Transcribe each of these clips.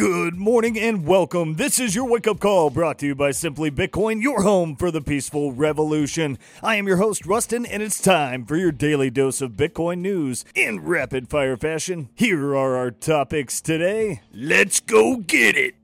Good morning and welcome. This is your wake up call brought to you by Simply Bitcoin, your home for the peaceful revolution. I am your host, Rustin, and it's time for your daily dose of Bitcoin news in rapid fire fashion. Here are our topics today. Let's go get it.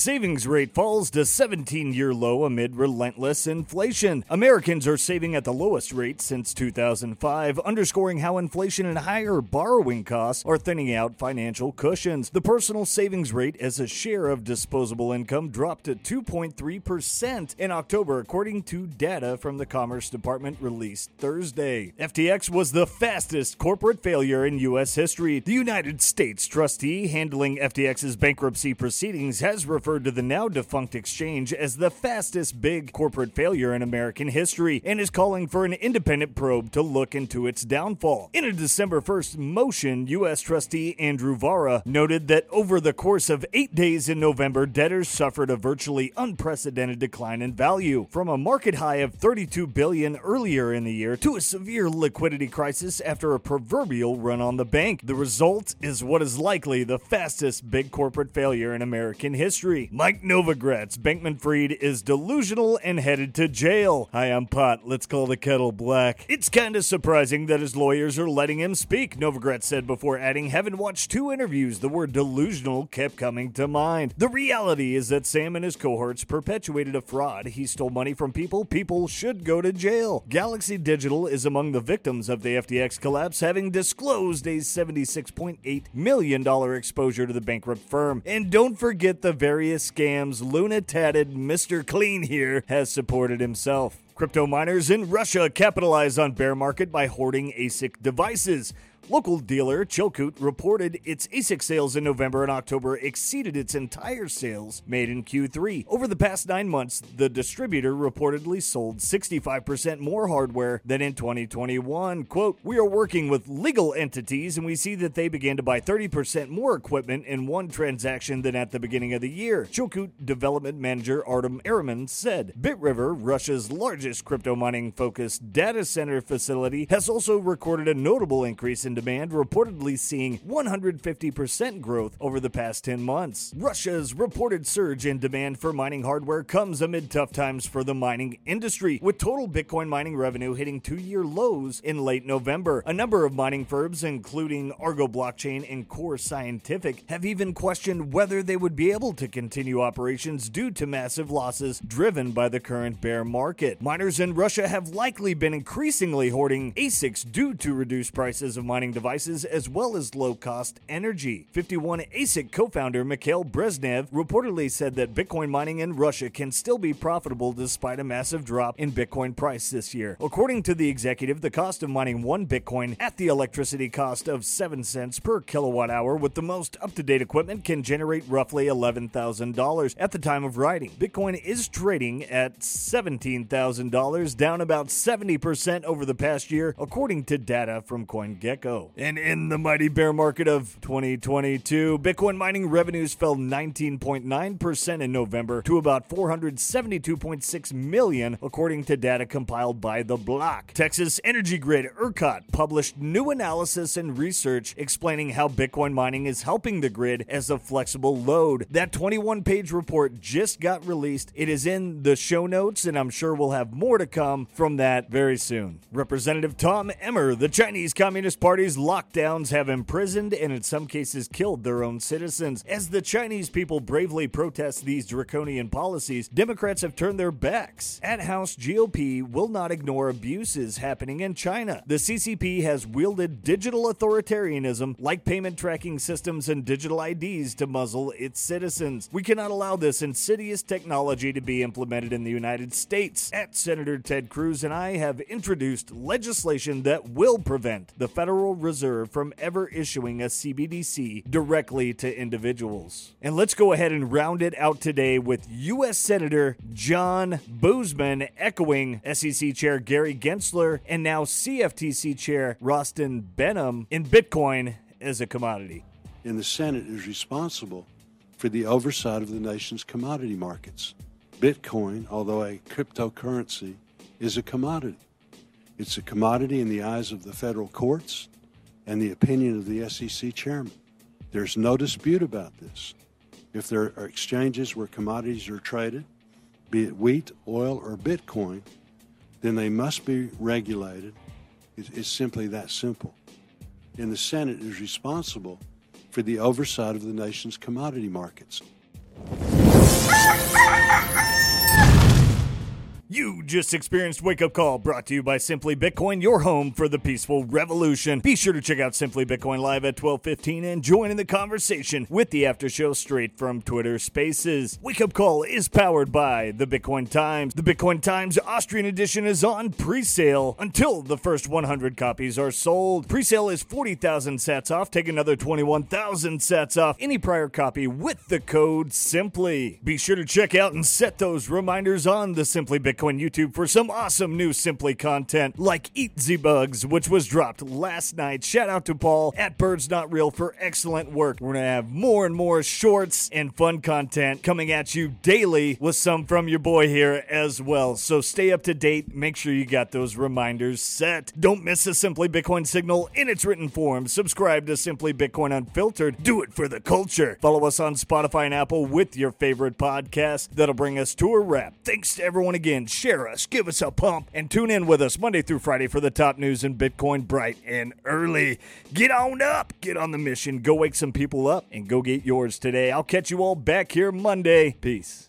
Savings rate falls to 17 year low amid relentless inflation. Americans are saving at the lowest rate since 2005, underscoring how inflation and higher borrowing costs are thinning out financial cushions. The personal savings rate as a share of disposable income dropped to 2.3% in October, according to data from the Commerce Department released Thursday. FTX was the fastest corporate failure in U.S. history. The United States trustee handling FTX's bankruptcy proceedings has referred referred to the now defunct exchange as the fastest big corporate failure in American history and is calling for an independent probe to look into its downfall. In a December 1st motion, U.S. trustee Andrew Vara noted that over the course of eight days in November, debtors suffered a virtually unprecedented decline in value, from a market high of 32 billion earlier in the year to a severe liquidity crisis after a proverbial run on the bank. The result is what is likely the fastest big corporate failure in American history. Mike Novogratz, Bankman Fried, is delusional and headed to jail. Hi, I'm Pot. Let's call the kettle black. It's kind of surprising that his lawyers are letting him speak, Novogratz said before adding, having watched two interviews, the word delusional kept coming to mind. The reality is that Sam and his cohorts perpetuated a fraud. He stole money from people. People should go to jail. Galaxy Digital is among the victims of the FTX collapse, having disclosed a $76.8 million exposure to the bankrupt firm. And don't forget the various various scams, Luna tatted Mr. Clean here has supported himself. Crypto miners in Russia capitalize on bear market by hoarding ASIC devices. Local dealer Chilkoot reported its ASIC sales in November and October exceeded its entire sales made in Q3. Over the past nine months, the distributor reportedly sold 65% more hardware than in 2021. Quote, We are working with legal entities and we see that they began to buy 30% more equipment in one transaction than at the beginning of the year. Chilkoot development manager Artem Araman said. BitRiver, Russia's largest crypto mining focused data center facility, has also recorded a notable increase in demand, reportedly seeing 150% growth over the past 10 months. Russia's reported surge in demand for mining hardware comes amid tough times for the mining industry, with total Bitcoin mining revenue hitting two year lows in late November. A number of mining firms, including Argo Blockchain and Core Scientific, have even questioned whether they would be able to continue operations due to massive losses driven by the current bear market. Miners in Russia have likely been increasingly hoarding ASICs due to reduced prices of mining devices as well as low cost energy. 51 ASIC co founder Mikhail Brezhnev reportedly said that Bitcoin mining in Russia can still be profitable despite a massive drop in Bitcoin price this year. According to the executive, the cost of mining one Bitcoin at the electricity cost of 7 cents per kilowatt hour with the most up to date equipment can generate roughly $11,000 at the time of writing. Bitcoin is trading at $17,000, down about 70% over the past year, according to data from CoinGecko. And in the mighty bear market of 2022, Bitcoin mining revenues fell 19.9% in November to about 472.6 million, according to data compiled by The Block. Texas Energy Grid ERCOT published new analysis and research explaining how Bitcoin mining is helping the grid as a flexible load. That 21 page report just got released. It is in the show notes, and I'm sure we'll have more to come from that very soon. Representative Tom Emmer, the Chinese Communist Party Lockdowns have imprisoned and in some cases killed their own citizens. As the Chinese people bravely protest these draconian policies, Democrats have turned their backs. At House GOP will not ignore abuses happening in China. The CCP has wielded digital authoritarianism like payment tracking systems and digital IDs to muzzle its citizens. We cannot allow this insidious technology to be implemented in the United States. At Senator Ted Cruz and I have introduced legislation that will prevent the federal Federal Reserve from ever issuing a CBDC directly to individuals. And let's go ahead and round it out today with U.S. Senator John Boozman echoing SEC Chair Gary Gensler and now CFTC Chair Rostin Behnam in Bitcoin as a commodity. And the Senate is responsible for the oversight of the nation's commodity markets. Bitcoin, although a cryptocurrency, is a commodity. It's a commodity in the eyes of the federal courts and the opinion of the SEC chairman. There's no dispute about this. If there are exchanges where commodities are traded, be it wheat, oil, or Bitcoin, then they must be regulated. It's simply that simple. And the Senate is responsible for the oversight of the nation's commodity markets. You just experienced Wake Up Call brought to you by Simply Bitcoin, your home for the peaceful revolution. Be sure to check out Simply Bitcoin live at 12:15 and join in the conversation with the after show straight from Twitter Spaces. Wake Up Call is powered by the Bitcoin Times. The Bitcoin Times Austrian edition is on pre-sale until the first 100 copies are sold. Pre-sale is 40,000 sats off. Take another 21,000 sats off any prior copy with the code SIMPLY. Be sure to check out and set those reminders on the Simply Bitcoin Bitcoin YouTube for some awesome new Simply content like Eat Z Bugs, which was dropped last night. Shout out to Paul at Birds Not Real for excellent work. We're going to have more and more shorts and fun content coming at you daily with some from your boy here as well. So stay up to date. Make sure you got those reminders set. Don't miss a Simply Bitcoin signal in its written form. Subscribe to Simply Bitcoin Unfiltered. Do it for the culture. Follow us on Spotify and Apple with your favorite podcast. That'll bring us to a wrap. Thanks to everyone again share us, give us a pump, and tune in with us Monday through Friday for the top news in Bitcoin bright and early. Get on up, get on the mission, go wake some people up, and go get yours today. I'll catch you all back here Monday. Peace.